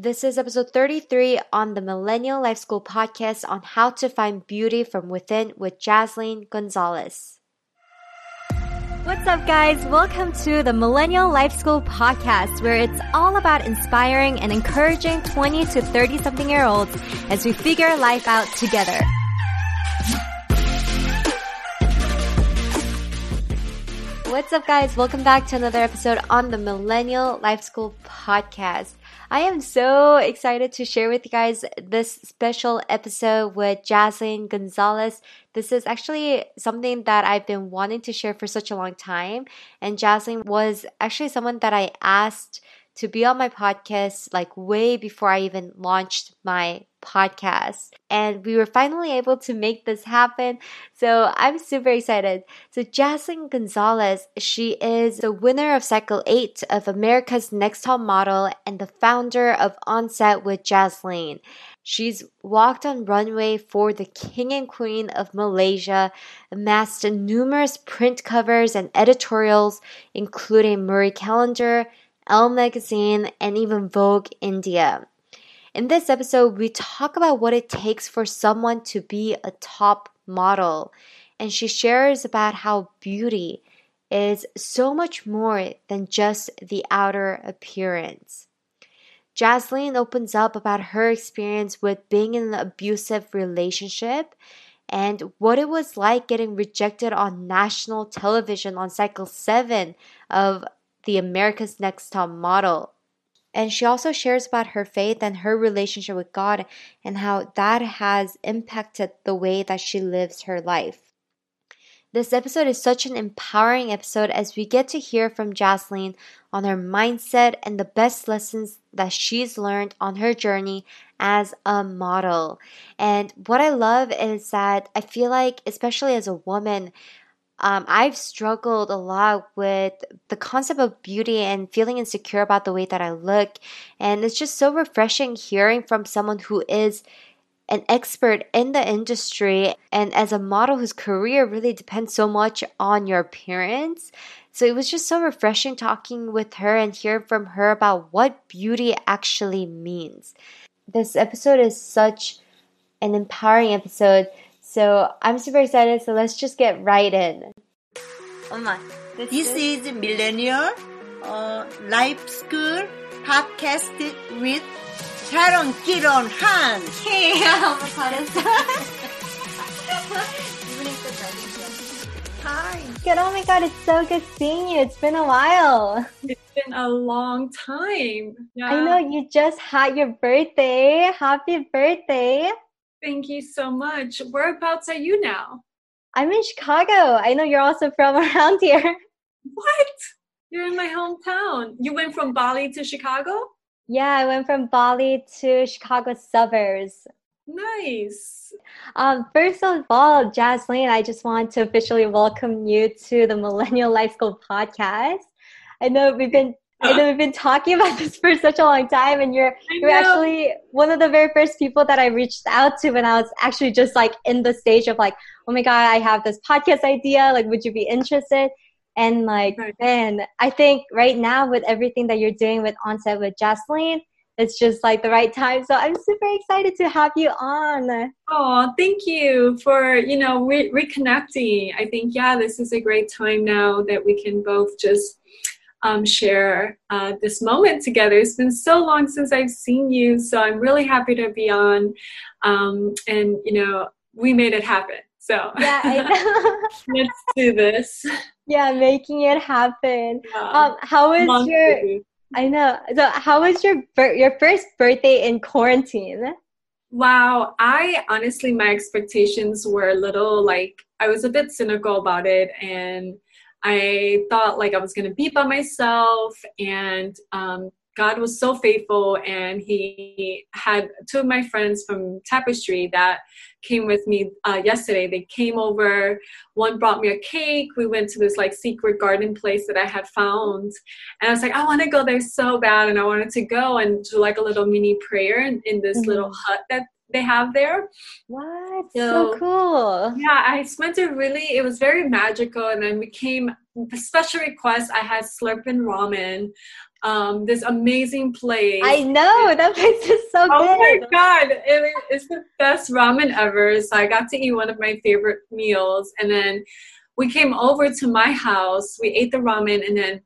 This is episode 33 on the Millennial Life School podcast on how to find beauty from within with Jaslene Gonzalez. What's up, guys? Welcome to the Millennial Life School podcast, where it's all about inspiring and encouraging 20 to 30 something year olds as we figure life out together. What's up, guys? Welcome back to another episode on the Millennial Life School podcast. I am so excited to share with you guys this special episode with Jaslene Gonzalez. This is actually something that I've been wanting to share for such a long time. And Jaslene was actually someone that I asked to be on my podcast like way before I even launched my podcast. And we were finally able to make this happen. So I'm super excited. So Jaslene Gonzalez, she is the winner of Cycle 8 of America's Next Top Model and the founder of Onset with Jaslene. She's walked on runway for the King and Queen of Malaysia, amassed numerous print covers and editorials, including Marie Claire, Elle Magazine, and even Vogue India. In this episode, we talk about what it takes for someone to be a top model, and she shares about how beauty is so much more than just the outer appearance. Jaslene opens up about her experience with being in an abusive relationship and what it was like getting rejected on national television on cycle 7 of the America's Next Top Model. And she also shares about her faith and her relationship with God and how that has impacted the way that she lives her life. This episode is such an empowering episode as we get to hear from Jaslene on her mindset and the best lessons that she's learned on her journey as a model. And what I love is that I feel like, especially as a woman, um, I've struggled a lot with the concept of beauty and feeling insecure about the way that I look. And it's just so refreshing hearing from someone who is an expert in the industry and as a model whose career really depends so much on your appearance. So it was just so refreshing talking with her and hearing from her about what beauty actually means. This episode is such an empowering episode so I'm super excited. So let's just get right in. Oh my. This, this is, is Millennial uh, Life School podcast with Sharon Kiron Han. Hey, 잘했어. Hi. Good. Oh my God, it's so good seeing you. It's been a while. It's been a long time. Yeah. I know you just had your birthday. Happy birthday. Thank you so much. Whereabouts are you now? I'm in Chicago. I know you're also from around here. What? You're in my hometown. You went from Bali to Chicago? Yeah, I went from Bali to Chicago suburbs. Nice. Um, first of all, Jaslene, I just want to officially welcome you to the Millennial Life School podcast. I know we've been Know we've been talking about this for such a long time, and you're you're actually one of the very first people that I reached out to when I was actually just like in the stage of like, oh my god, I have this podcast idea. Like, would you be interested? And like, right. man, I think right now with everything that you're doing with Onset with Jaslene, it's just like the right time. So I'm super excited to have you on. Oh, thank you for you know re- reconnecting. I think yeah, this is a great time now that we can both just um, share uh, this moment together. It's been so long since I've seen you, so I'm really happy to be on. Um, and you know, we made it happen. So yeah, let's do this. Yeah, making it happen. Yeah. Um, how was your? I know. So, how was your your first birthday in quarantine? Wow, I honestly, my expectations were a little like I was a bit cynical about it, and I thought like I was going to be by myself, and um, God was so faithful, and He had two of my friends from Tapestry that came with me uh, yesterday. They came over. One brought me a cake. We went to this like secret garden place that I had found, and I was like, I want to go there so bad, and I wanted to go and do like a little mini prayer in, in this mm-hmm. little hut that they have there. What? So, so, cool. Yeah, I spent it really, it was very magical. And then we came, the special request, I had slurping ramen um, this amazing place. I know that place is so oh good. Oh my god, it, it's the best ramen ever. So I got to eat one of my favorite meals, and then we came over to my house. We ate the ramen, and then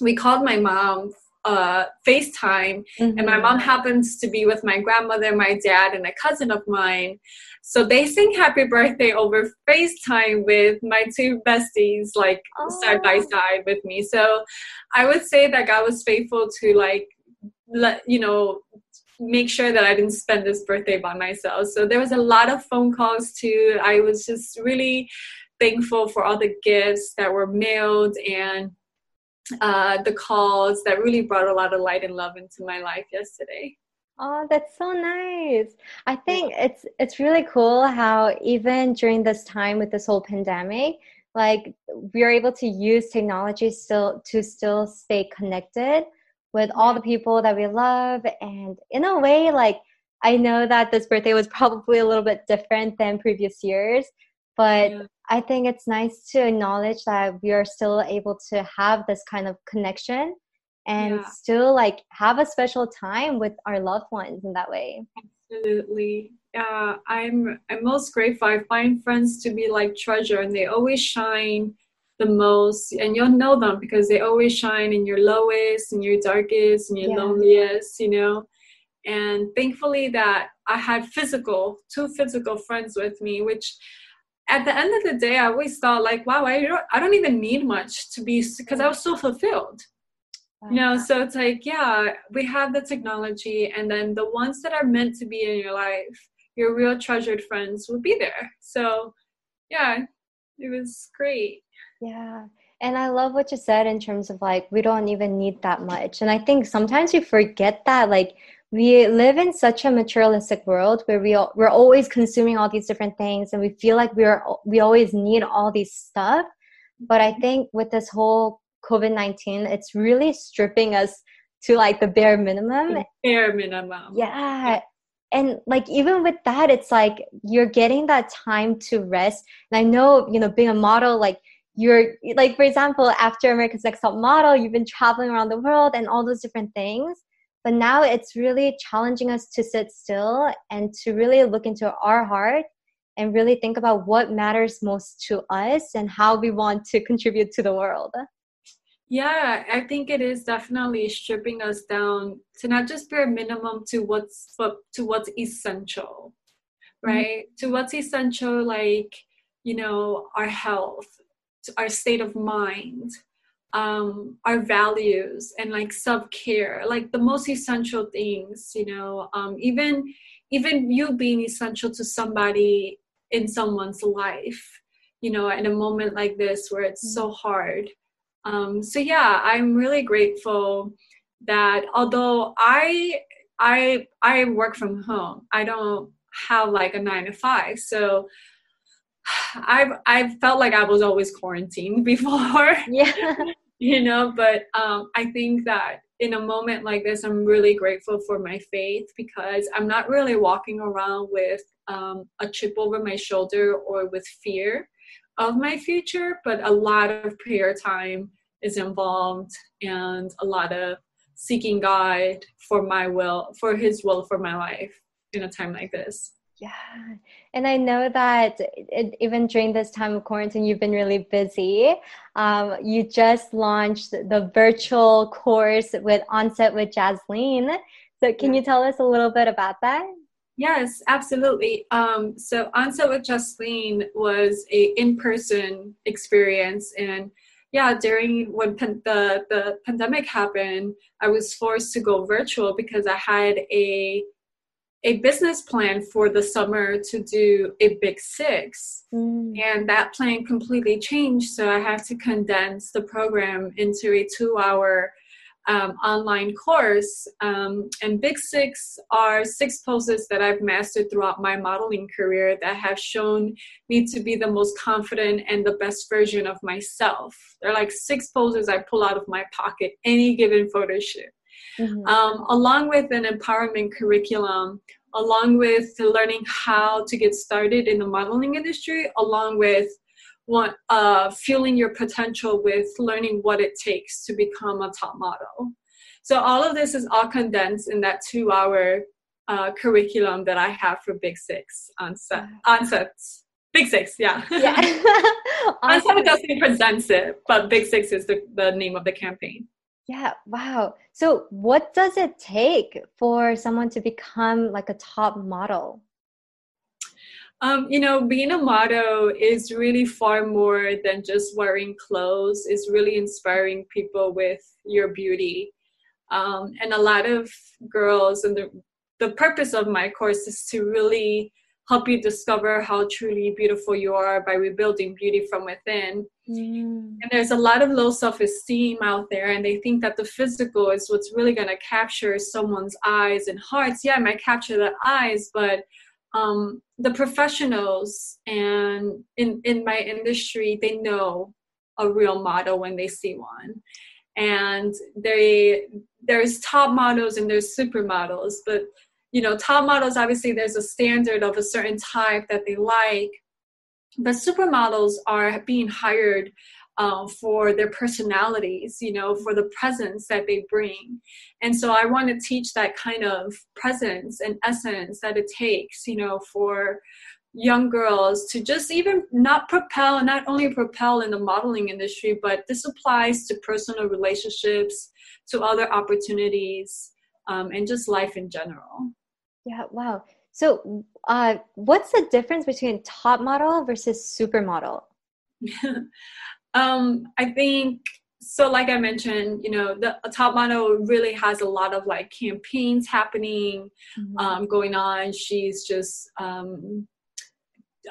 we called my mom uh, FaceTime, mm-hmm. and my mom mm-hmm. happens to be with my grandmother, my dad, and a cousin of mine. So they sing happy birthday over FaceTime with my two besties, like oh. side by side with me. So I would say that God was faithful to like let you know make sure that I didn't spend this birthday by myself. So there was a lot of phone calls too. I was just really thankful for all the gifts that were mailed and uh, the calls that really brought a lot of light and love into my life yesterday. Oh, that's so nice. I think it's it's really cool how even during this time with this whole pandemic, like we are able to use technology still to still stay connected with all the people that we love and in a way like I know that this birthday was probably a little bit different than previous years, but yeah. I think it's nice to acknowledge that we are still able to have this kind of connection and yeah. still like have a special time with our loved ones in that way. Absolutely. Uh, I'm I'm most grateful. I find friends to be like treasure, and they always shine the most. And you'll know them because they always shine in your lowest, and your darkest, and your yeah. loneliest. You know. And thankfully that I had physical, two physical friends with me, which at the end of the day, I always thought like, wow, I don't, I don't even need much to be because I was so fulfilled. You know, so it's like, yeah, we have the technology, and then the ones that are meant to be in your life, your real treasured friends, will be there. So, yeah, it was great. Yeah. And I love what you said in terms of like, we don't even need that much. And I think sometimes we forget that, like, we live in such a materialistic world where we we're always consuming all these different things and we feel like we're we always need all these stuff. But i think with this whole covid-19 it's really stripping us to like the bare minimum. The bare minimum. Yeah. And like even with that it's like you're getting that time to rest. And i know you know being a model like you're like for example after america's next top model you've been traveling around the world and all those different things but now it's really challenging us to sit still and to really look into our heart and really think about what matters most to us and how we want to contribute to the world. Yeah, I think it is definitely stripping us down to not just bare minimum to what's but to what's essential, mm-hmm. right? Mm-hmm. To what's essential, like you know, our health, our state of mind, um, our values and like self-care like the most essential things you know um, even even you being essential to somebody in someone's life you know in a moment like this where it's so hard um, so yeah i'm really grateful that although i i i work from home i don't have like a nine to five so I've I've felt like I was always quarantined before. Yeah. You know, but um, I think that in a moment like this, I'm really grateful for my faith because I'm not really walking around with um, a chip over my shoulder or with fear of my future, but a lot of prayer time is involved and a lot of seeking God for my will, for His will for my life in a time like this. Yeah. And I know that it, even during this time of quarantine, you've been really busy. Um, you just launched the virtual course with Onset with Jaslene. So, can you tell us a little bit about that? Yes, absolutely. Um, so, Onset with Jaslene was a in-person experience, and yeah, during when pan- the the pandemic happened, I was forced to go virtual because I had a a business plan for the summer to do a big six. Mm. and that plan completely changed so i had to condense the program into a two hour um, online course. Um, and big six are six poses that i've mastered throughout my modeling career that have shown me to be the most confident and the best version of myself. They're like six poses i pull out of my pocket any given photo shoot mm-hmm. um, along with an empowerment curriculum, along with learning how to get started in the modeling industry, along with what, uh, fueling your potential with learning what it takes to become a top model. So all of this is all condensed in that two hour uh, curriculum that I have for Big Six on set on sets. Big Six, yeah. Yeah. on set doesn't presents it, but Big Six is the, the name of the campaign. Yeah, wow. So what does it take for someone to become like a top model? Um, you know, being a model is really far more than just wearing clothes. It's really inspiring people with your beauty. Um, and a lot of girls, and the, the purpose of my course is to really help you discover how truly beautiful you are by rebuilding beauty from within. Mm. And there's a lot of low self esteem out there, and they think that the physical is what's really going to capture someone's eyes and hearts. Yeah, it might capture the eyes, but um, the professionals and in, in my industry, they know a real model when they see one. And they there's top models and there's supermodels, but you know, top models obviously there's a standard of a certain type that they like, but supermodels are being hired uh, for their personalities, you know, for the presence that they bring. And so I want to teach that kind of presence and essence that it takes, you know, for young girls to just even not propel, not only propel in the modeling industry, but this applies to personal relationships, to other opportunities, um, and just life in general. Yeah, wow. So, uh, what's the difference between top model versus supermodel? Um, I think so. Like I mentioned, you know, the top model really has a lot of like campaigns happening, mm-hmm. um, going on. She's just, um,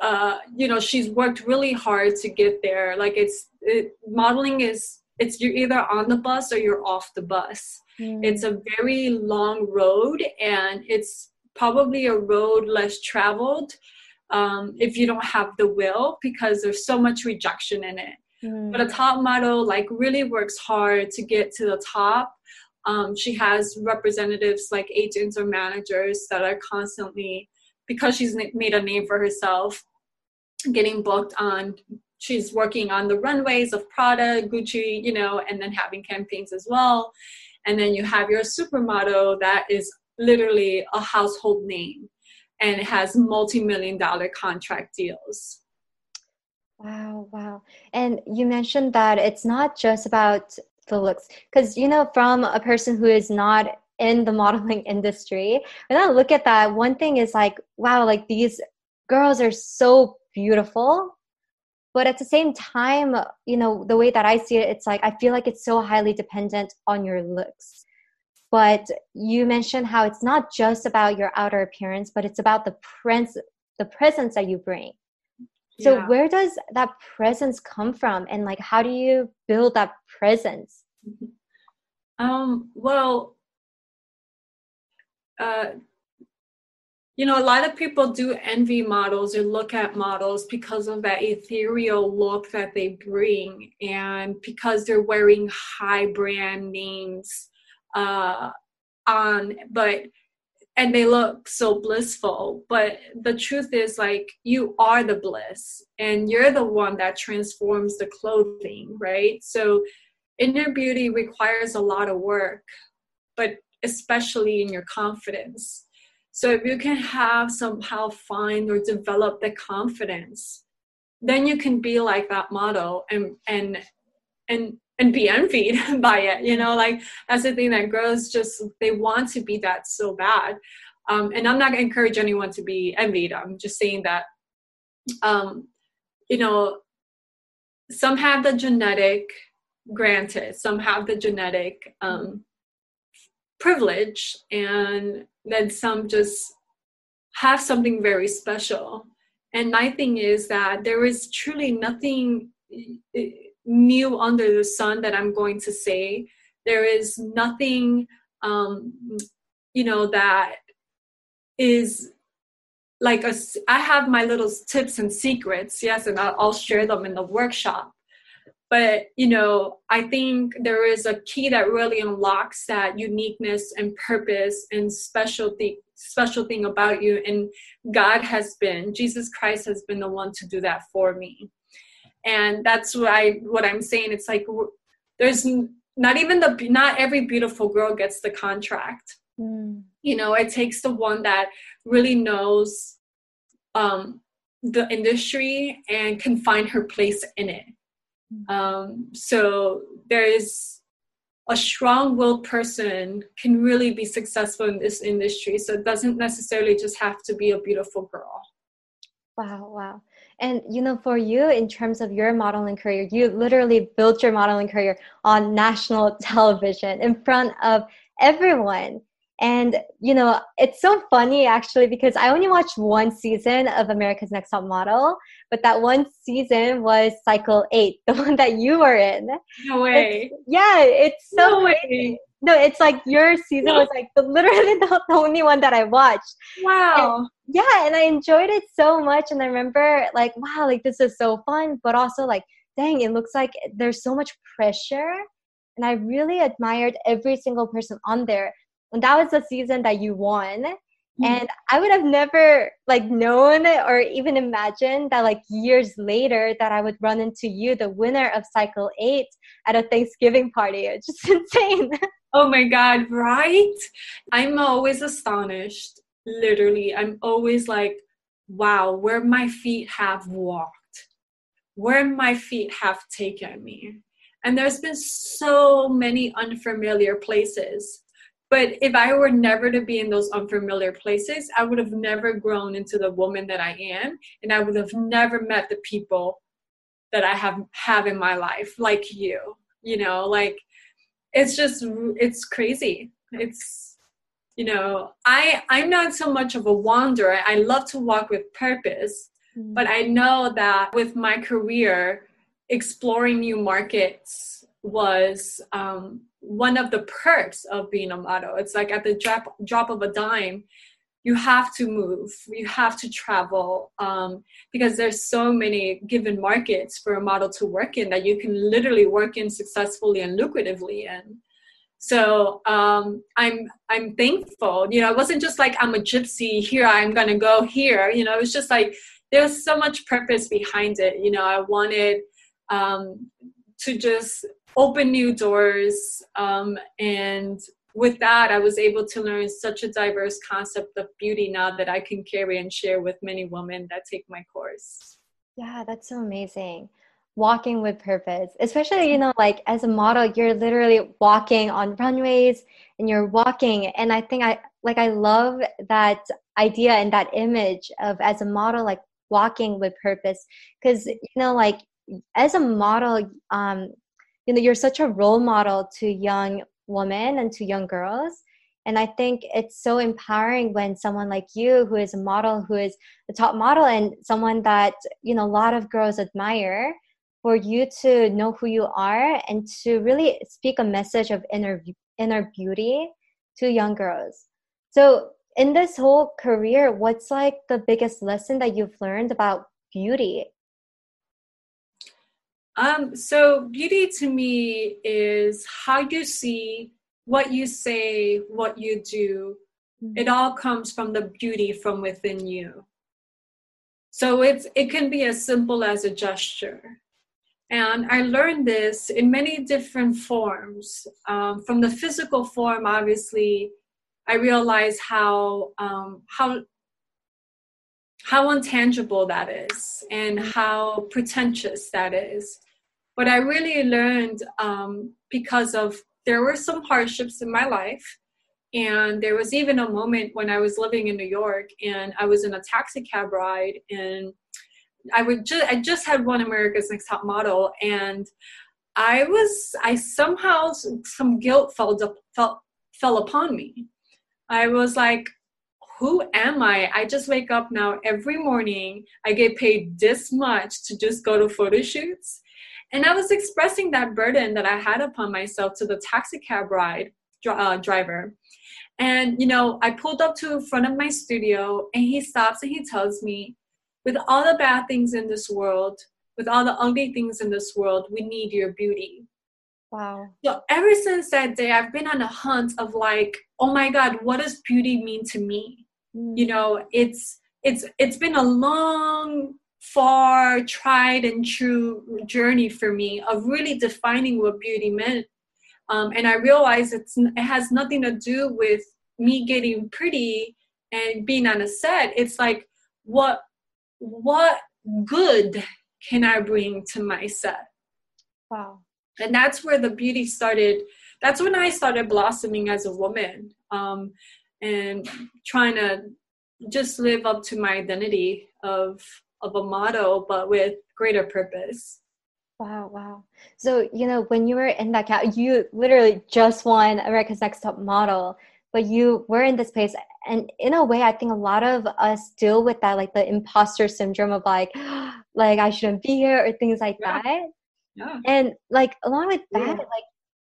uh, you know, she's worked really hard to get there. Like it's it, modeling is it's you're either on the bus or you're off the bus. Mm. It's a very long road, and it's probably a road less traveled um, if you don't have the will because there's so much rejection in it. Mm. But a top model like really works hard to get to the top. Um, she has representatives like agents or managers that are constantly, because she's made a name for herself, getting booked on. She's working on the runways of Prada, Gucci, you know, and then having campaigns as well. And then you have your supermodel that is literally a household name and has multi-million dollar contract deals. Wow, wow. And you mentioned that it's not just about the looks, because, you know, from a person who is not in the modeling industry, when I look at that, one thing is like, wow, like these girls are so beautiful. But at the same time, you know, the way that I see it, it's like, I feel like it's so highly dependent on your looks. But you mentioned how it's not just about your outer appearance, but it's about the prince, the presence that you bring. So yeah. where does that presence come from? And like how do you build that presence? Um well uh you know a lot of people do envy models or look at models because of that ethereal look that they bring and because they're wearing high brand names uh on but and they look so blissful but the truth is like you are the bliss and you're the one that transforms the clothing right? So inner beauty requires a lot of work but especially in your confidence. So if you can have somehow find or develop the confidence then you can be like that model and and and and be envied by it you know like that's the thing that girls just they want to be that so bad. Um, and i'm not going to encourage anyone to be envied. I'm just saying that um, you know some have the genetic granted some have the genetic um, privilege and then some just have something very special. And my thing is that there is truly nothing new under the sun that I'm going to say. There is nothing, um, you know, that is like a, I have my little tips and secrets, yes, and I'll, share them in the workshop. But you know, I think there is a key that really unlocks that uniqueness and purpose and specialty special thing about you and god has been jesus christ has been the one to do that for me and that's why what i'm saying it's like there's not even the not every beautiful girl gets the contract. Mm. you know it takes the one that really knows um, the industry and can find her place in it. Um, so there is a strong-willed person can really be successful in this industry. So it doesn't necessarily just have to be a beautiful girl. Wow, wow. And you know, for you, in terms of your modeling career, you literally built your modeling career on national television in front of everyone. And you know, it's so funny actually because I only watched one season of America's Next Top Model, but that one season was cycle eight, the one that you were in. no way It's- yeah, it's so no crazy. way No, it's like your season was like the, literally the, the only one that I watched. wow. Yeah and i enjoyed it so much and i remember like wow like this is so fun but also like dang it looks like there's so much pressure and i really admired every single person on there. And that was the season that you won mm-hmm. and i would have never like known or even imagined that like years later that i would run into you the winner of cycle 8 at a thanksgiving party. It's just insane Oh my God, right? I'm always astonished. Literally, I'm always like, wow, where my feet have walked, where my feet have taken me. And there's been so many unfamiliar places. But if I were never to be in those unfamiliar places, I would have never grown into the woman that I am. And I would have never met the people that I have have in my life, like you. You know, like it's just it's crazy. It's you know i i'm not so much of a wanderer. I love to walk with purpose but i know that with my career exploring new markets was um, one of the perks of being a model. It's like at the drop drop of a dime you have to move you have to travel um, because there's so many given markets for a model to work in that you can literally work in successfully and lucratively in. So um, i'm i'm thankful. You know it wasn't just like i'm a gypsy here i'm gonna go here. You know it was just like there was so much purpose behind it. You know i wanted um, to just open new doors um, and with that, I was able to learn such a diverse concept of beauty now that I can carry and share with many women that take my course. Yeah, that's so amazing. Walking with purpose, especially, you know, like as a model, you're literally walking on runways and you're walking. And I think I like, I love that idea and that image of as a model, like walking with purpose. Cause, you know, like as a model, um, you know, you're such a role model to young women and to young girls. And I think it's so empowering when someone like you, who is a model, who is the top model, and someone that you know a lot of girls admire, for you to know who you are and to really speak a message of inner inner beauty to young girls. So, in this whole career, what's like the biggest lesson that you've learned about beauty? Um, so beauty to me is how you see what you say, what you do. It all comes from the beauty from within you. So it's it can be as simple as a gesture. And I learned this in many different forms. Um, from the physical form, obviously, I realized how um, how how intangible that is and how pretentious that is. But I really learned um, because of there were some hardships in my life. And there was even a moment when I was living in New York and I was in a taxi cab ride and I would just I just had won America's Next Top Model and I was I somehow some guilt felt felt fell upon me. I was like, who am I? I just wake up now every morning. I get paid this much to just go to photo shoots. And I was expressing that burden that I had upon myself to the taxi cab ride uh, driver. And, you know, I pulled up to the front of my studio and he stops and he tells me, with all the bad things in this world, with all the ugly things in this world, we need your beauty. Wow. So ever since that day, I've been on a hunt of like, oh my God, what does beauty mean to me? Mm. You know, it's it's it's been a long, far, tried and true journey for me of really defining what beauty meant. um, and i realized it's it has nothing to do with me getting pretty and being on a set. It's like what what good can i bring to my set? Wow. And that's where the beauty started that's when i started blossoming as a woman um, and trying to just live up to my identity of of a model but with greater purpose wow wow so you know when you were in that cat you literally just won america's next top model but you were in this place and in a way i think a lot of us deal with that like the imposter syndrome of like like i shouldn't be here or things like yeah. that yeah and like along with that Yeah. like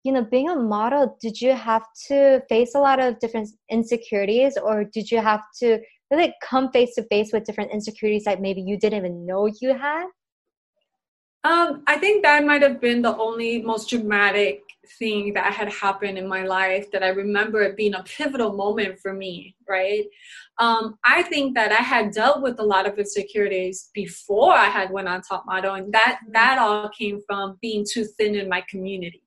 you know being a model did you have to face a lot of different insecurities or did you have to really come face to face with different insecurities that maybe you didn't even know you had Um, I think that might have been the only most dramatic thing that had happened in my life that I remember it being a pivotal moment for me, right? Um, I think that I had dealt with a lot of insecurities before I had went on top model, and that that all came from being too thin in my community.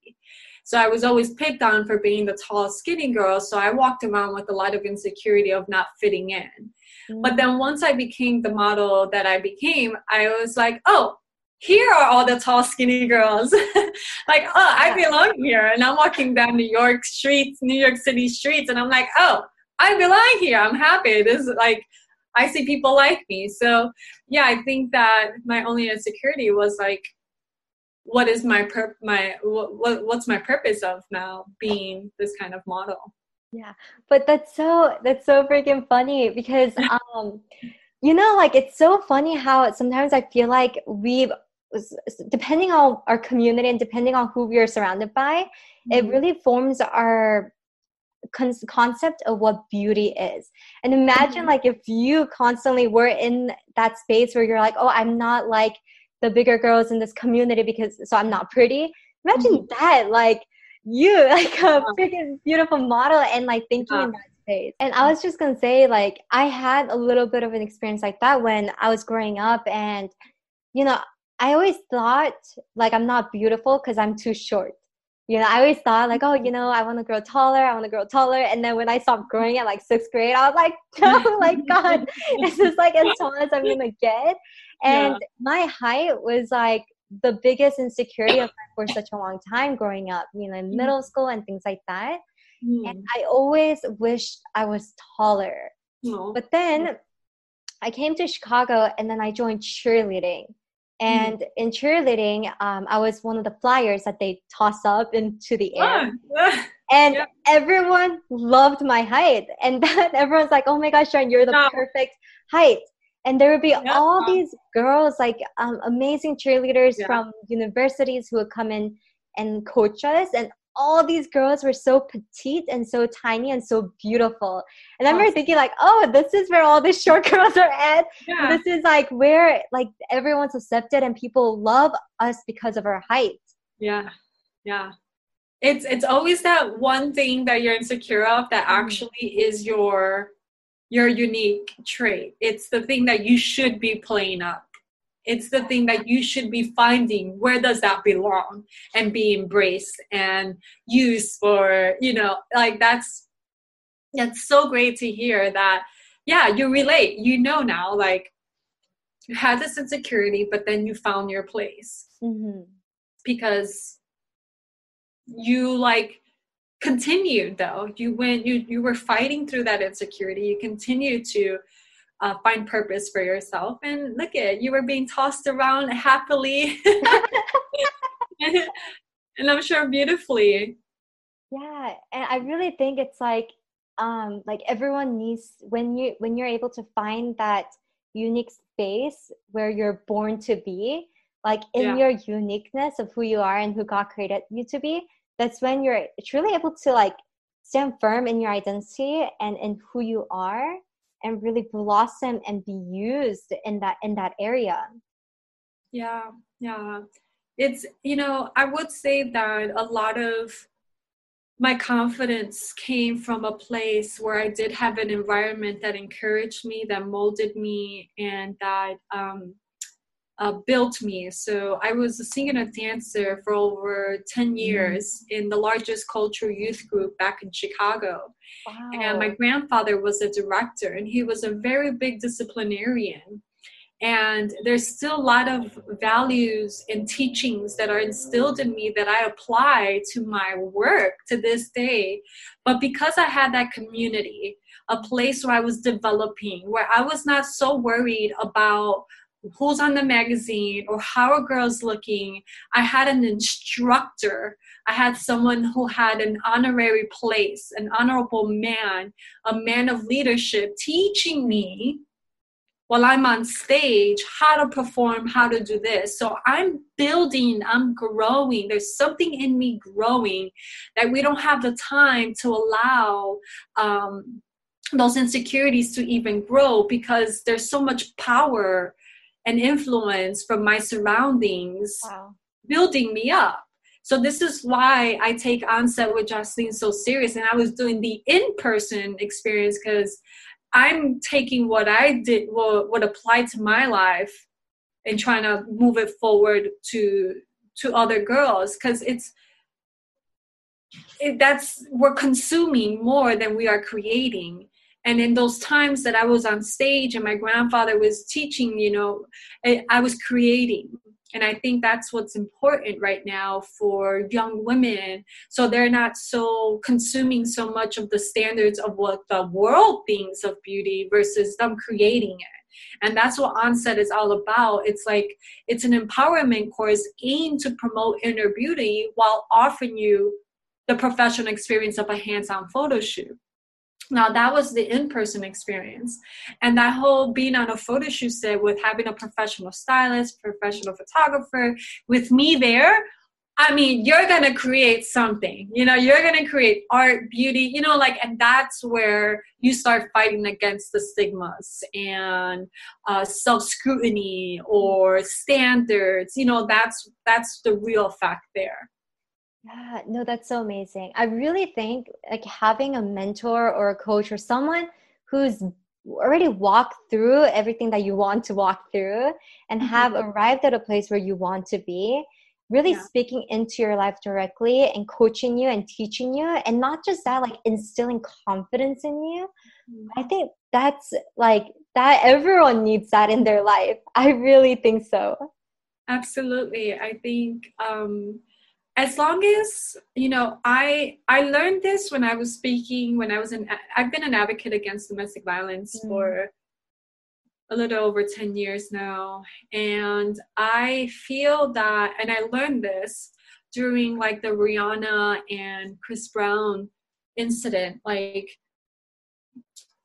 So I was always picked on for being the tall, skinny girl. So I walked around with a lot of insecurity of not fitting in. But then mm. once I became the model that I became, I was like, oh, here are all the tall, skinny girls. like, oh, I belong here. And I'm walking down New York streets, New York City streets, and I'm like, oh, I belong here. I'm happy. This is like, I see people like me. So, yeah, I think that my only insecurity was like, what is my pur- my what, what's my purpose of now being this kind of model? Yeah, but that's so that's so freaking funny because um you know like it's so funny how sometimes I feel like we've depending on our community and depending on who we are surrounded by, it Mhm. really forms our con- concept of what beauty is. And imagine Mhm. like if you constantly were in that space where you're like, "Oh, I'm not like the bigger girls in this community because so I'm not pretty." Imagine mm-hmm. that like you like a freaking beautiful model and like thinking Yeah. in that space. And I was just gonna say, like, I had a little bit of an experience like that when I was growing up, and you know, I always thought like I'm not beautiful because I'm too short. You know, I always thought like, oh, you mm-hmm. know, I want to grow taller. I want to grow taller. And then when I stopped growing at like sixth grade, I was like, oh my god, this is like as tall as I'm gonna get. And my height was like the biggest insecurity of mine for such a long time growing up. You know, in Mhm. middle school and things like that. Mm. And I always wished I was taller. No. But then I came to Chicago and then I joined cheerleading. And in cheerleading, um, I was one of the flyers that they toss up into the air. Ah, And Yeah. everyone loved my height. And then everyone's like, oh my gosh, Sharon, you're the Yeah. perfect height. And there would be Yeah. all these girls, like um, amazing cheerleaders Yeah. from universities who would come in and coach us. And all these girls were so petite and so tiny and so beautiful. And I remember thinking, like, oh, this is where all the short girls are at. yeah. This is like where like everyone's accepted and people love us because of our height. Yeah, yeah. It's it's always that one thing that you're insecure of that Mhm. actually is your your unique trait. It's the thing that you should be playing up. It's the thing that you should be finding where does that belong and be embraced and used for, you know, like that's that's so great to hear that yeah, you relate. You know now like you had this insecurity but then you found your place Mm-hmm. because you like continued though. You went you you were fighting through that insecurity. You continued to uh, find purpose for yourself. And look at you were being tossed around happily. And, and i'm sure beautifully. Yeah, and I really think it's like um like everyone needs when you when you're able to find that unique space where you're born to be, like in Yeah. your uniqueness of who you are and who God created you to be, that's when you're truly able to like stand firm in your identity and in who you are and really blossom and be used in that in that area. Yeah, yeah. It's, you know, I would say that a lot of my confidence came from a place where I did have an environment that encouraged me, that molded me, and that um, uh, built me. So I was a singer and dancer for over 10 mm-hmm. years mm. in the largest cultural youth group back in Chicago. Wow. And my grandfather was a director, and he was a very big disciplinarian. And there's still a lot of values and teachings that are instilled in me that I apply to my work to this day. But because I had that community, a place where I was developing, where I was not so worried about who's on the magazine or how a girl's looking. I had an instructor. I had someone who had an honorary place, an honorable man, a man of leadership teaching me while I'm on stage how to perform, how to do this. So I'm building, I'm growing. There's something in me growing that we don't have the time to allow um, those insecurities to even grow because there's so much power and influence from my surroundings wow. building me up. So this is why I take onset with Jaslene so serious. And I was doing the in-person experience because I'm taking what I did, what, what applied to my life, and trying to move it forward to to other girls because it's it, that's we're consuming more than we are creating and in those times that i was on stage and my grandfather was teaching you know eh, i was creating. And i think that's what's important right now for young women. So they're not so consuming so much of the standards of what the world thinks of beauty versus them creating it. And that's what onset is all about. It's like it's an empowerment course aimed to promote inner beauty while offering you the professional experience of a hands-on photo shoot now that was the in-person experience. And that whole being on a photo shoot set with having a professional stylist, professional photographer, with me there, I mean, you're gonna create something. You know, you're gonna create art, beauty, you know, like, and that's where you start fighting against the stigmas and uh, self scrutiny or standards. You know, that's that's the real fact there. Yeah, no, that's so amazing. I really think like having a mentor or a coach or someone who's already walked through everything that you want to walk through and mm-hmm. have arrived at a place where you want to be really yeah. speaking into your life directly and coaching you and teaching you and not just that like instilling confidence in you mm-hmm. i think that's like that everyone needs that in their life i really think so absolutely i think um as long as you know i i learned this when i was speaking when i was in i've been an advocate against domestic violence mm. for a little over 10 years now. And i feel that and i learned this during like the rihanna and chris brown incident. Like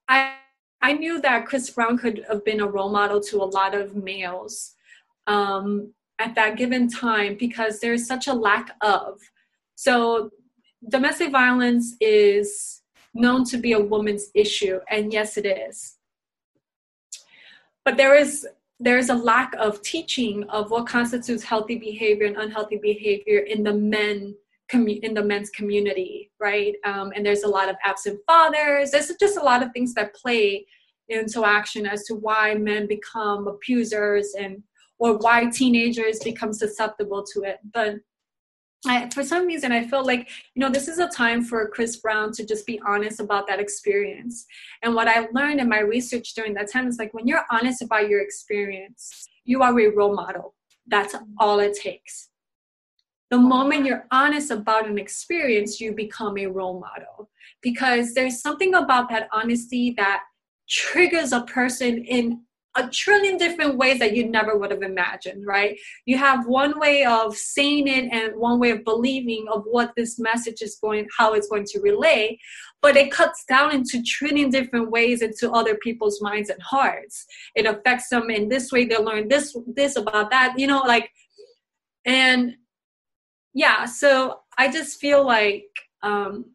i i knew that chris brown could have been a role model to a lot of males. Um, at that given time because there's such a lack of. So, domestic violence is known to be a woman's issue, and yes, it is. But there is there is a lack of teaching of what constitutes healthy behavior and unhealthy behavior in the men in the men's community, right? Um, and there's a lot of absent fathers. There's just a lot of things that play into action as to why men become abusers and or why teenagers become susceptible to it. But I, for some reason, I feel like, you know, this is a time for Chris Brown to just be honest about that experience. And what I learned in my research during that time is like when you're honest about your experience, you are a role model. That's all it takes. The moment you're honest about an experience, you become a role model because there's something about that honesty that triggers a person in a trillion different ways that you never would have imagined, right? You have one way of saying it and one way of believing of what this message is going, how it's going to relay, but it cuts down into trillion different ways into other people's minds and hearts. It affects them in this way. They learn this, this about that, you know, like, and yeah, so I just feel like um,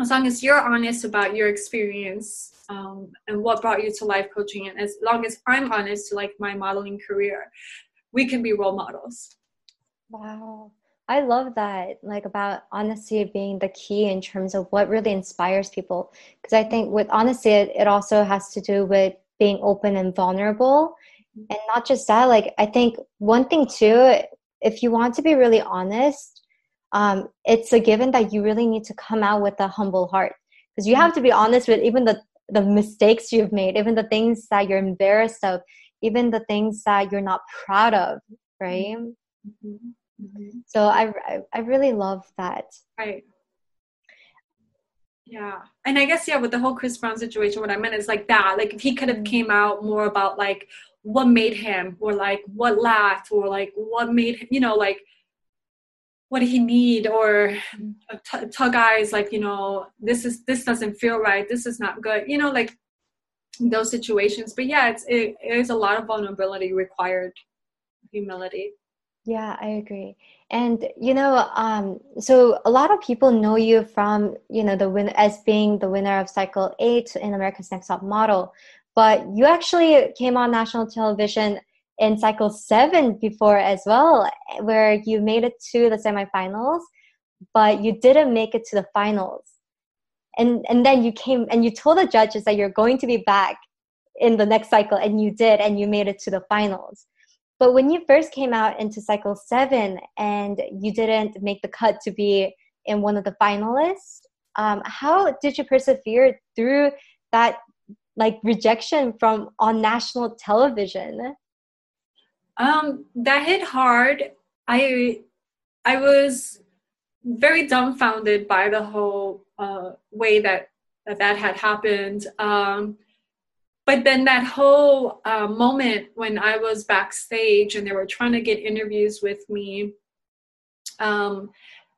as long as you're honest about your experience um, and what brought you to life coaching and as long as i'm honest to like my modeling career we can be role models. Wow. I love that like about honesty being the key in terms of what really inspires people. Because i think with honesty it, it also has to do with being open and vulnerable. And not just that like i think one thing too if you want to be really honest um, it's a given that you really need to come out with a humble heart because you have to be honest with even the the mistakes you've made even the things that you're embarrassed of even the things that you're not proud of right mm-hmm. Mm-hmm. so I, I i really love that right yeah and i guess yeah with the whole chris brown situation what i meant is like that like if he could have mm-hmm. came out more about like what made him or like what laughed or like what made him you know like what did he need or t- tug eyes like you know this is this doesn't feel right this is not good you know like those situations. But yeah it's it, is a lot of vulnerability required humility. Yeah i agree. And you know um so a lot of people know you from you know the win as being the winner of cycle 8 in america's next top model but you actually came on national television in cycle seven before as well, where you made it to the semifinals, but you didn't make it to the finals. And and then you came and you told the judges that you're going to be back in the next cycle, and you did, and you made it to the finals. But when you first came out into cycle seven and you didn't make the cut to be in one of the finalists, um, how did you persevere through that like rejection from on national television? Um, that hit hard. I I was very dumbfounded by the whole uh, way that, that that had happened. Um, but then that whole uh, moment when I was backstage and they were trying to get interviews with me, um,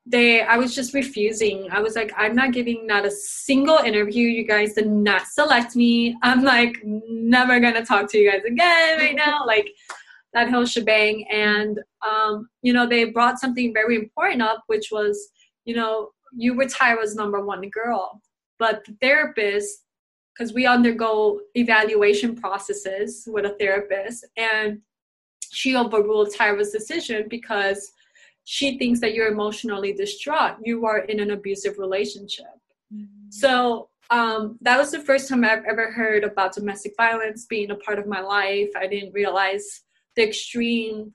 they I was just refusing. I was like, I'm not giving not a single interview. You guys did not select me. I'm like never gonna talk to you guys again right now. Like that whole shebang. And, um, you know, they brought something very important up, which was, you know, you retire as number one girl. But the therapist, because we undergo evaluation processes with a therapist, and she overruled Tyra's decision because she thinks that you're emotionally distraught. You are in an abusive relationship. Mm-hmm. So um, that was the first time I've ever heard about domestic violence being a part of my life. I didn't realize the extreme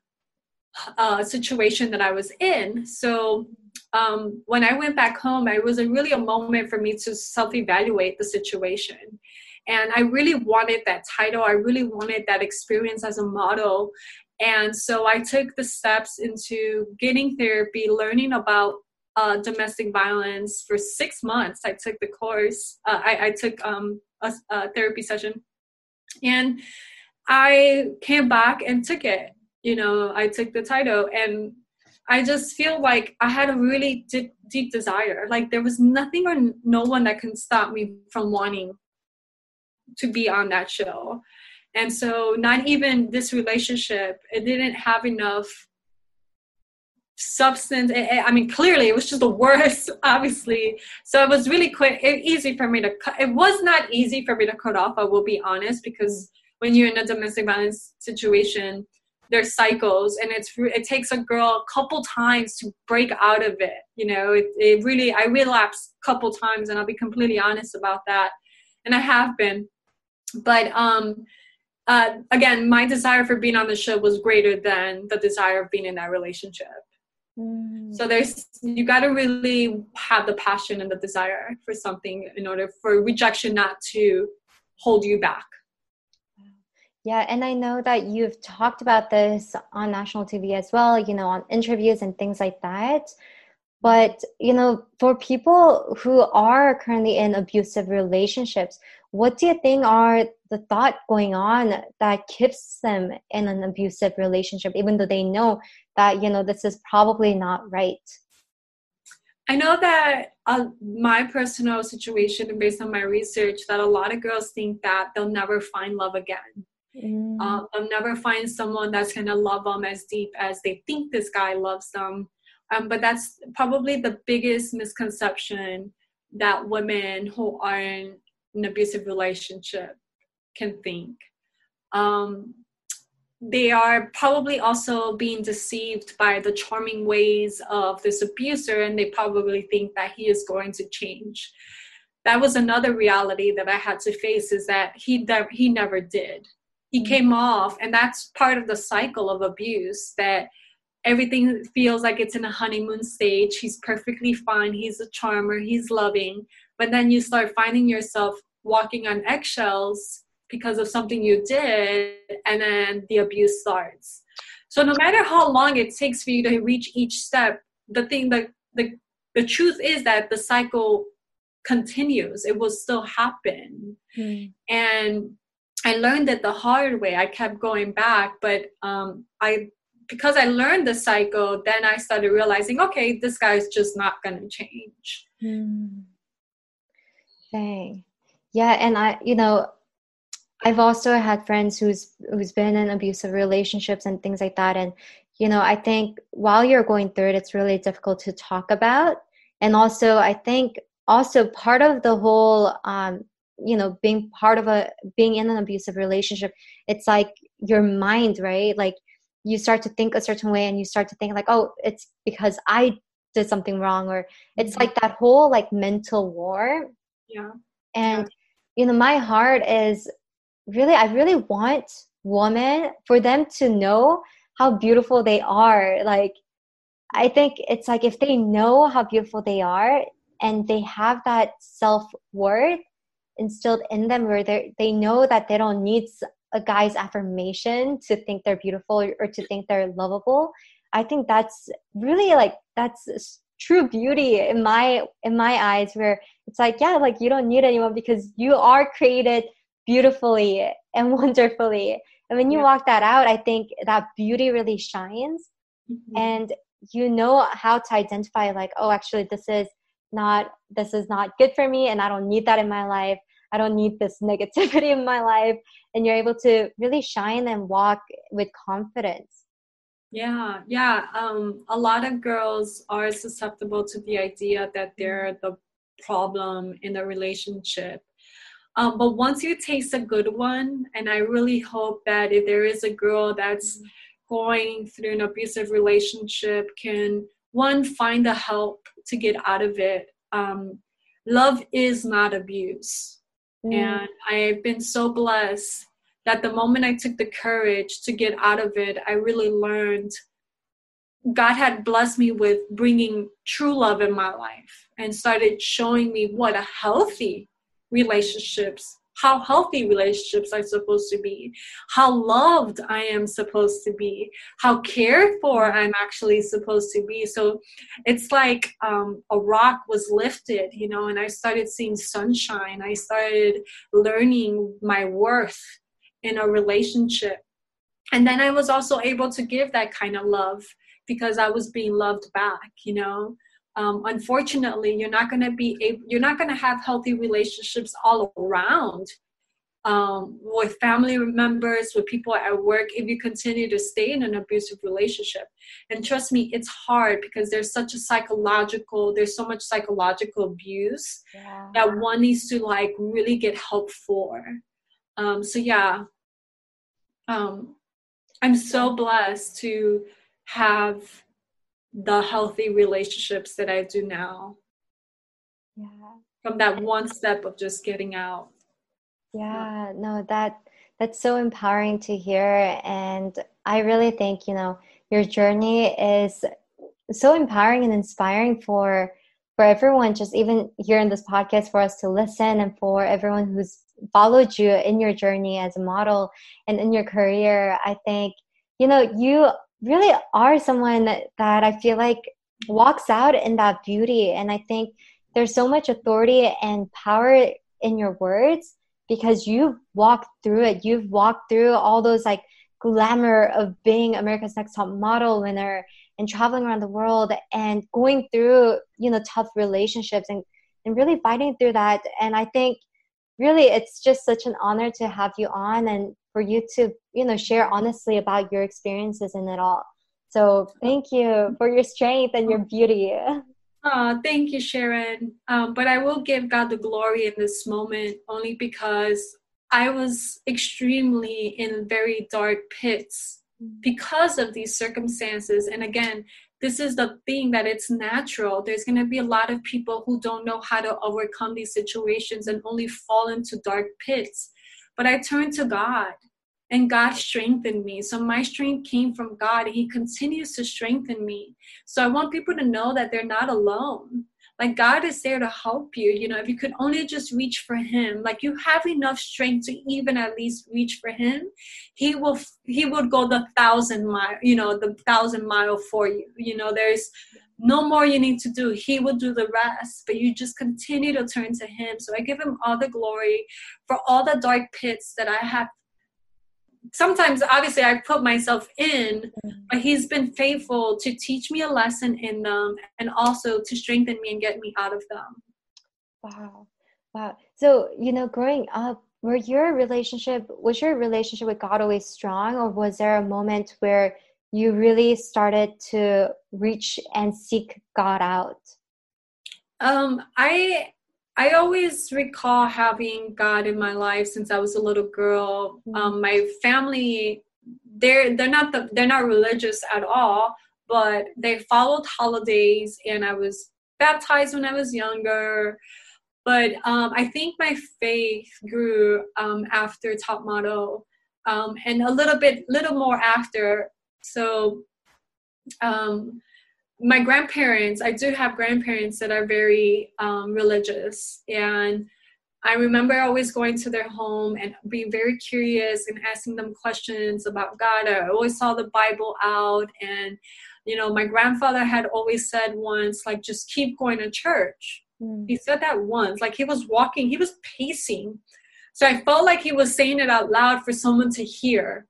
uh, situation that I was in. So um, when I went back home, it was a really a moment for me to self-evaluate the situation. And I really wanted that title. I really wanted that experience as a model. And so I took the steps into getting therapy, learning about uh, domestic violence for six months. I took the course. Uh, I, I, took um, a, a therapy session, and I came back and took it. You know, I took the title and I just feel like I had a really deep, deep desire. Like there was nothing or no one that can stop me from wanting to be on that show. And so, not even this relationship, it didn't have enough substance. I mean, clearly, it was just the worst, obviously. So it was really quick, easy for me to cut. It was not easy for me to cut off. I will be honest, because when you're in a domestic violence situation there's cycles and it's it takes a girl a couple times to break out of it you know? It, it really i relapsed a couple times and i'll be completely honest about that and i have been. But um uh, again my desire for being on the show was greater than the desire of being in that relationship. Mm. so there's you got to really have the passion and the desire for something in order for rejection not to hold you back yeah, and I know that you've talked about this on national TV as well, you know, on interviews and things like that. But, you know, for people who are currently in abusive relationships, what do you think are the thought going on that keeps them in an abusive relationship, even though they know that, you know, this is probably not right? I know that uh, my personal situation, and based on my research, that a lot of girls think that they'll never find love again Mm. Um, they'll never find someone that's gonna love them as deep as they think this guy loves them. Um, but that's probably the biggest misconception that women who are in an abusive relationship can think. Um, they are probably also being deceived by the charming ways of this abuser, and they probably think that he is going to change. That was another reality that I had to face is that he, he never did he mm-hmm. came off and that's part of the cycle of abuse that everything feels like it's in a honeymoon stage. He's perfectly fine. He's a charmer. He's loving. But then you start finding yourself walking on eggshells because of something you did and then the abuse starts. So no matter how long it takes for you to reach each step the thing that the the truth is that the cycle continues. It will still happen. Mm. and i learned it the hard way. I kept going back but um, i because i learned the cycle then i started realizing okay this guy's just not going to change mm. Yeah and i you know i've also had friends who's who's been in abusive relationships and things like that and you know i think while you're going through it it's really difficult to talk about. And also i think also part of the whole um, you know being part of a being in an abusive relationship it's like your mind right like you start to think a certain way and you start to think like oh it's because i did something wrong or it's mm-hmm. like that whole like mental war yeah and yeah. you know my heart is really i really want women for them to know how beautiful they are like i think it's like if they know how beautiful they are and they have that self-worth instilled in them where they they know that they don't need a guy's affirmation to think they're beautiful or, to think they're lovable i think that's really like that's true beauty in my in my eyes where it's like yeah like you don't need anyone because you are created beautifully and wonderfully and when you yeah. walk that out i think that beauty really shines mm-hmm. and you know how to identify like oh actually this is not this is not good for me and i don't need that in my life. I don't need this negativity in my life. And you're able to really shine and walk with confidence. Yeah yeah. Um, a lot of girls are susceptible to the idea that they're the problem in a relationship. Um, but once you taste a good one and i really hope that if there is a girl that's going through an abusive relationship can one find the help to get out of it. Um, love is not abuse. Mm. And I've been so blessed that the moment I took the courage to get out of it, I really learned God had blessed me with bringing true love in my life and started showing me what a healthy relationships how healthy relationships are supposed to be, how loved I am supposed to be, how cared for I'm actually supposed to be. So it's like um, a rock was lifted, you know, and I started seeing sunshine. I started learning my worth in a relationship. And then I was also able to give that kind of love because I was being loved back, you know. Um, unfortunately you're not going to be able, you're not going to have healthy relationships all around um, with family members with people at work if you continue to stay in an abusive relationship. And trust me it's hard because there's such a psychological there's so much psychological abuse yeah. that one needs to like really get help for. Um, so yeah. Um, i'm so blessed to have the healthy relationships that I do now. Yeah. From that one step of just getting out. Yeah, no, that that's so empowering to hear and I really think, you know, your journey is so empowering and inspiring for for everyone just even here in this podcast for us to listen and for everyone who's followed you in your journey as a model and in your career i think you know you really are someone that, that I feel like walks out in that beauty. And I think there's so much authority and power in your words because you've walked through it. You've walked through all those like glamour of being America's Next Top Model winner and traveling around the world and going through, you know, tough relationships and, and really fighting through that. And I think really it's just such an honor to have you on and for you to you know share honestly about your experiences in it all so thank you for your strength and your beauty oh thank you sharon um, but i will give god the glory in this moment only because i was extremely in very dark pits mm. because of these circumstances and again this is the thing that it's natural. There's going to be a lot of people who don't know how to overcome these situations and only fall into dark pits. But I turned to God and God strengthened me. So my strength came from God. He continues to strengthen me. So I want people to know that they're not alone. Like God is there to help you. You know, if you could only just reach for Him, like you have enough strength to even at least reach for Him, He will. He would go the thousand mile. You know, the thousand mile for you. You know, there's no more you need to do. He will do the rest, but you just continue to turn to Him. So I give Him all the glory for all the dark pits that I have sometimes obviously I put myself in, but he's been faithful to teach me a lesson in them and also to strengthen me and get me out of them. Wow. Wow. So, you know, growing up, were your relationship was your relationship with God always strong or was there a moment where you really started to reach and seek God out? Um, I I always recall having God in my life since I was a little girl. Mm-hmm. Um, my family, they're they're not the, they're not religious at all, but they followed holidays, and I was baptized when I was younger. But um, I think my faith grew um, after top model, um, and a little bit, little more after. So um, my grandparents, I do have grandparents that are very um, religious. And I remember always going to their home and being very curious and asking them questions about God. I always saw the Bible out. And, you know, my grandfather had always said once, like, just keep going to church. Mm. He said that once, like, he was walking, he was pacing. So I felt like he was saying it out loud for someone to hear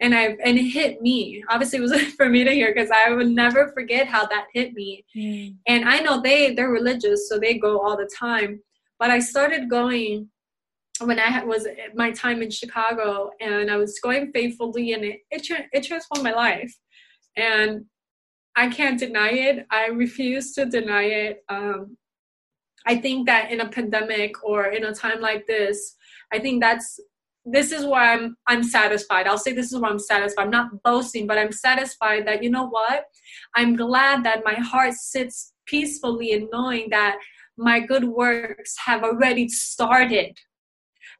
and I and it hit me. Obviously, it was for me to hear because I would never forget how that hit me. Mm. And I know they they're religious, so they go all the time. But I started going when I was my time in Chicago, and I was going faithfully, and it it, it transformed my life. And I can't deny it. I refuse to deny it. Um, I think that in a pandemic or in a time like this, I think that's this is where I'm I'm satisfied. I'll say this is where I'm satisfied. I'm not boasting, but I'm satisfied that you know what? I'm glad that my heart sits peacefully in knowing that my good works have already started.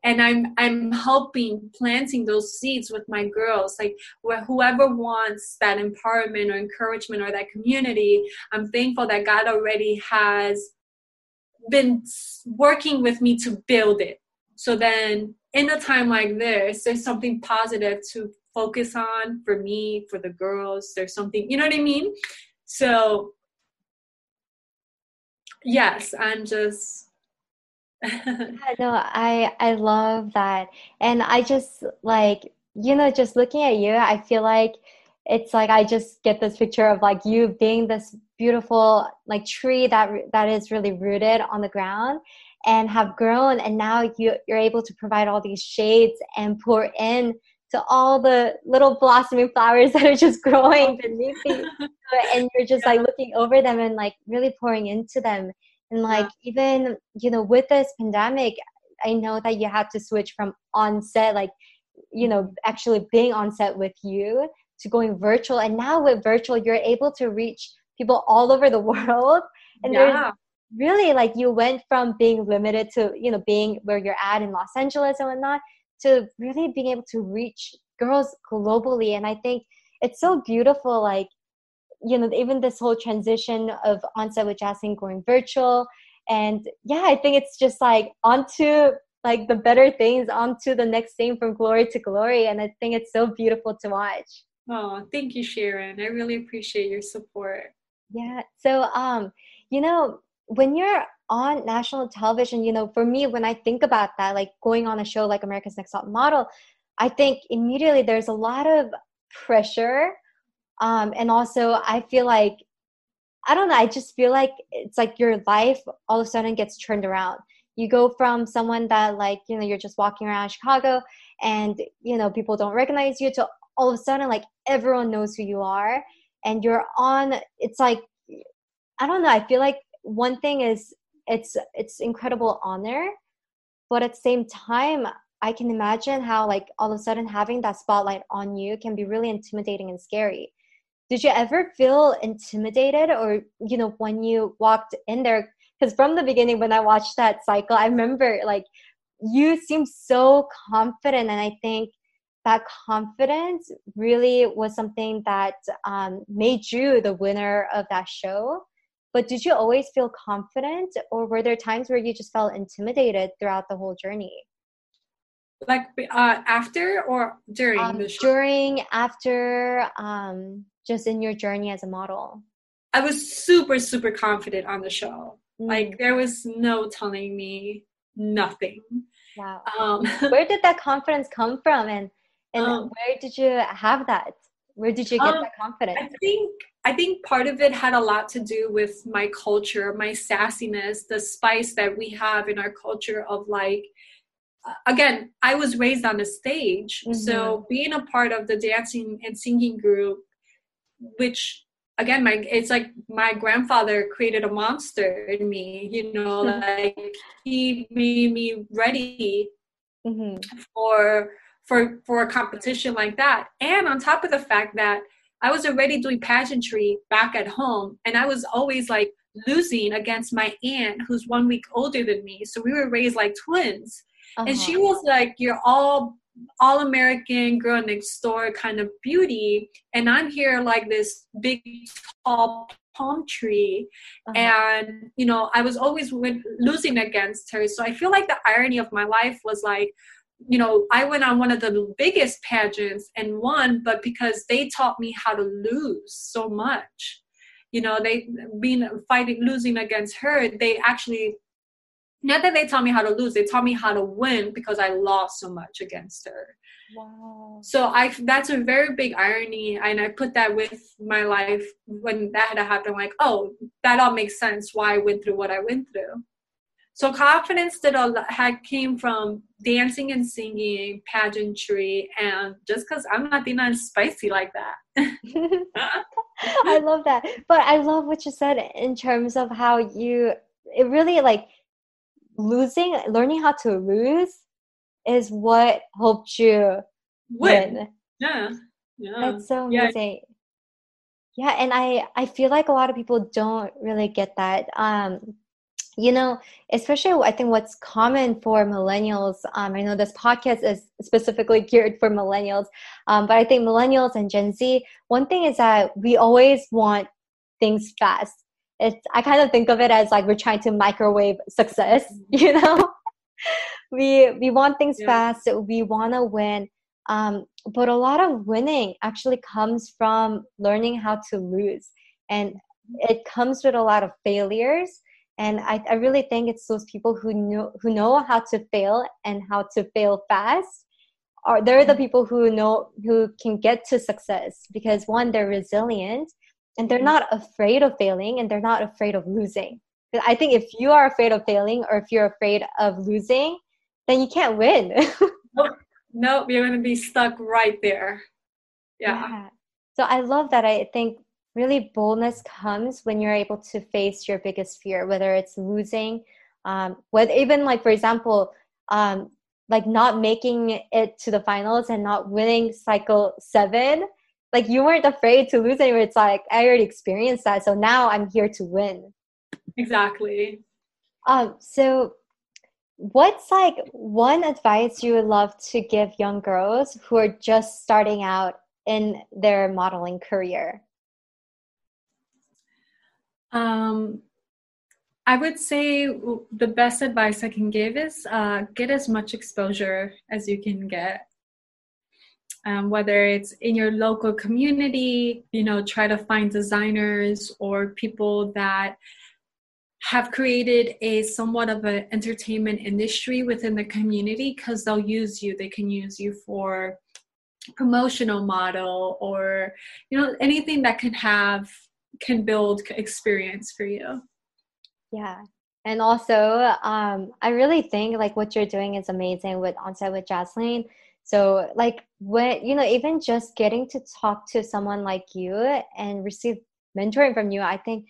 And I'm I'm helping planting those seeds with my girls. Like whoever wants that empowerment or encouragement or that community, I'm thankful that God already has been working with me to build it. So then in a time like this, there's something positive to focus on for me, for the girls. There's something, you know what I mean? So, yes, I'm just. no, I I love that, and I just like you know just looking at you, I feel like it's like I just get this picture of like you being this beautiful like tree that that is really rooted on the ground and have grown and now you, you're able to provide all these shades and pour in to all the little blossoming flowers that are just growing beneath you and you're just like looking over them and like really pouring into them and like yeah. even you know with this pandemic i know that you had to switch from on set like you know actually being on set with you to going virtual and now with virtual you're able to reach people all over the world and yeah. there's really like you went from being limited to you know being where you're at in los angeles and whatnot to really being able to reach girls globally. And i think it's so beautiful like you know even this whole transition of onset with Jaslene going virtual. And yeah i think it's just like onto like the better things onto the next thing from glory to glory. And i think it's so beautiful to watch. Oh thank you sharon. I really appreciate your support. Yeah. So um you know when you're on national television, you know, for me, when I think about that, like going on a show like America's Next Top Model, I think immediately there's a lot of pressure. Um, and also, I feel like, I don't know, I just feel like it's like your life all of a sudden gets turned around. You go from someone that, like, you know, you're just walking around Chicago and, you know, people don't recognize you to all of a sudden, like, everyone knows who you are. And you're on, it's like, I don't know, I feel like one thing is it's it's incredible honor but at the same time i can imagine how like all of a sudden having that spotlight on you can be really intimidating and scary did you ever feel intimidated or you know when you walked in there because from the beginning when i watched that cycle i remember like you seemed so confident and i think that confidence really was something that um, made you the winner of that show. But did you always feel confident, or were there times where you just felt intimidated throughout the whole journey? Like uh, after or during um, the show? During, after, um, just in your journey as a model. I was super, super confident on the show. Mm. Like there was no telling me nothing. Wow. Um, where did that confidence come from, and and um, where did you have that? Where did you get um, that confidence? I think I think part of it had a lot to do with my culture, my sassiness, the spice that we have in our culture of like again, I was raised on the stage. Mm-hmm. So being a part of the dancing and singing group, which again my it's like my grandfather created a monster in me you know like he made me ready mm-hmm. for for for a competition like that and on top of the fact that i was already doing pageantry back at home and i was always like losing against my aunt who's one week older than me so we were raised like twins uh-huh. and she uh-huh. was like you're all all American girl next door kind of beauty, and I'm here like this big tall palm tree, uh-huh. and you know I was always losing against her. So I feel like the irony of my life was like, you know, I went on one of the biggest pageants and won, but because they taught me how to lose so much. You know, they being fighting losing against her, they actually not that they taught me how to lose they taught me how to win because i lost so much against her wow. so i that's a very big irony and i put that with my life when that had happened like oh that all makes sense why i went through what i went through so confidence that had came from dancing and singing pageantry and just because i'm not being spicy like that i love that but i love what you said in terms of how you it really like losing, learning how to lose is what helped you win. win. Yeah. Yeah. That's so amazing. Yeah. yeah, and I I feel like a lot of people don't really get that. Um you know, especially I think what's common for millennials. Um, I know this podcast is specifically geared for millennials, um, but I think millennials and Gen Z. One thing is that we always want things fast it's i kind of think of it as like we're trying to microwave success you know we we want things yeah. fast we want to win um, but a lot of winning actually comes from learning how to lose and it comes with a lot of failures and I, I really think it's those people who know who know how to fail and how to fail fast are they're the mm-hmm. people who know who can get to success because one they're resilient and they're mm-hmm. not afraid of failing and they're not afraid of losing i think if you are afraid of failing or if you're afraid of losing then you can't win nope. nope you're going to be stuck right there yeah. yeah so i love that i think really boldness comes when you're able to face your biggest fear whether it's losing um, whether even like for example um, like not making it to the finals and not winning cycle seven like you weren't afraid to lose anywhere. It's like I already experienced that, so now I'm here to win. Exactly. Um. So, what's like one advice you would love to give young girls who are just starting out in their modeling career? Um, I would say the best advice I can give is uh, get as much exposure as you can get um, whether it's in your local community, you know, try to find designers or people that have created a somewhat of an entertainment industry within the community because they'll use you. They can use you for promotional model or you know anything that can have can build experience for you. Yeah. And also um, i really think like what you're doing is amazing with onset with jaslene. So like when you know even just getting to talk to someone like you and receive mentoring from you i think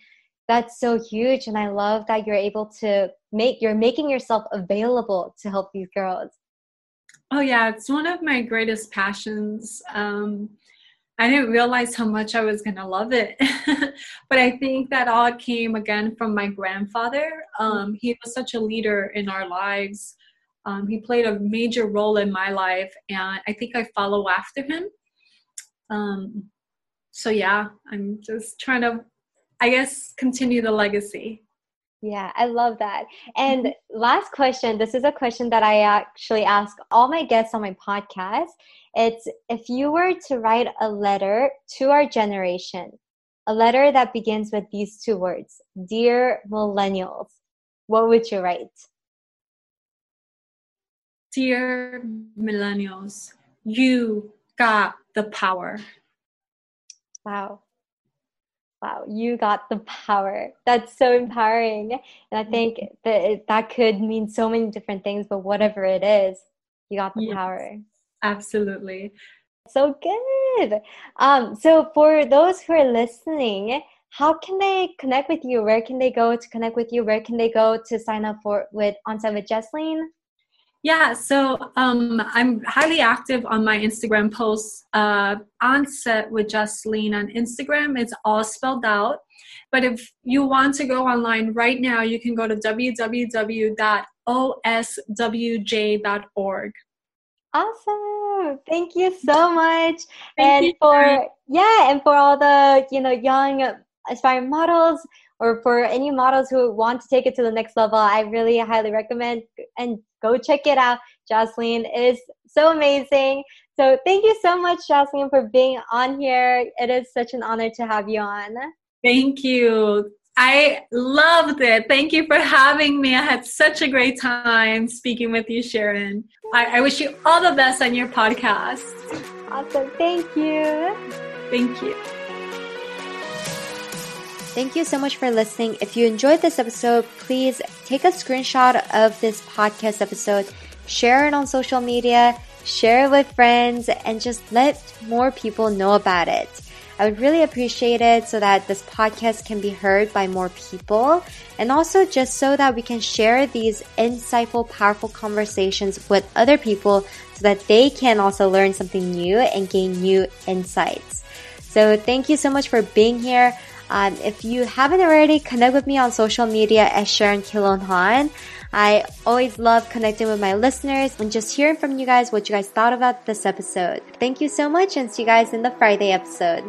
that's so huge. And i love that you're able to make you're making yourself available to help these girls. Oh yeah. It's one of my greatest passions. Um, i didn't realize how much i was going to love it but i think that all came again from my grandfather um, he was such a leader in our lives Um, he played a major role in my life, and I think I follow after him. Um, so yeah, I'm just trying to, I guess, continue the legacy. Yeah, I love that. And mm-hmm. last question this is a question that I actually ask all my guests on my podcast. It's if you were to write a letter to our generation, a letter that begins with these two words Dear Millennials, what would you write? Dear Millennials, you got the power. Wow. Wow, you got the power. That's so empowering. And I think that it, that could mean so many different things, but whatever it is, you got the yes, power. Absolutely. So good. Um, so for those who are listening, how can they connect with you? Where can they go to connect with you? Where can they go to sign up for with Onset with Jaslene? Yeah, so um, I'm highly active on my Instagram posts. Uh, onset with Jaslene on Instagram, it's all spelled out. But if you want to go online right now, you can go to www.oswj.org. Awesome. Thank you so much. Thank and for yeah, and for all the, you know, young aspiring models, or for any models who want to take it to the next level, I really highly recommend and go check it out. Jaslene is so amazing. So thank you so much, Jaslene, for being on here. It is such an honor to have you on. Thank you. I loved it. Thank you for having me. I had such a great time speaking with you, Sharon. I, I wish you all the best on your podcast. Awesome. Thank you. Thank you. Thank you so much for listening. If you enjoyed this episode, please take a screenshot of this podcast episode, share it on social media, share it with friends, and just let more people know about it. I would really appreciate it so that this podcast can be heard by more people and also just so that we can share these insightful, powerful conversations with other people so that they can also learn something new and gain new insights. So thank you so much for being here. Um, if you haven't already, connect with me on social media as Sharon Kilonhan. I always love connecting with my listeners and just hearing from you guys what you guys thought about this episode. Thank you so much and see you guys in the Friday episode.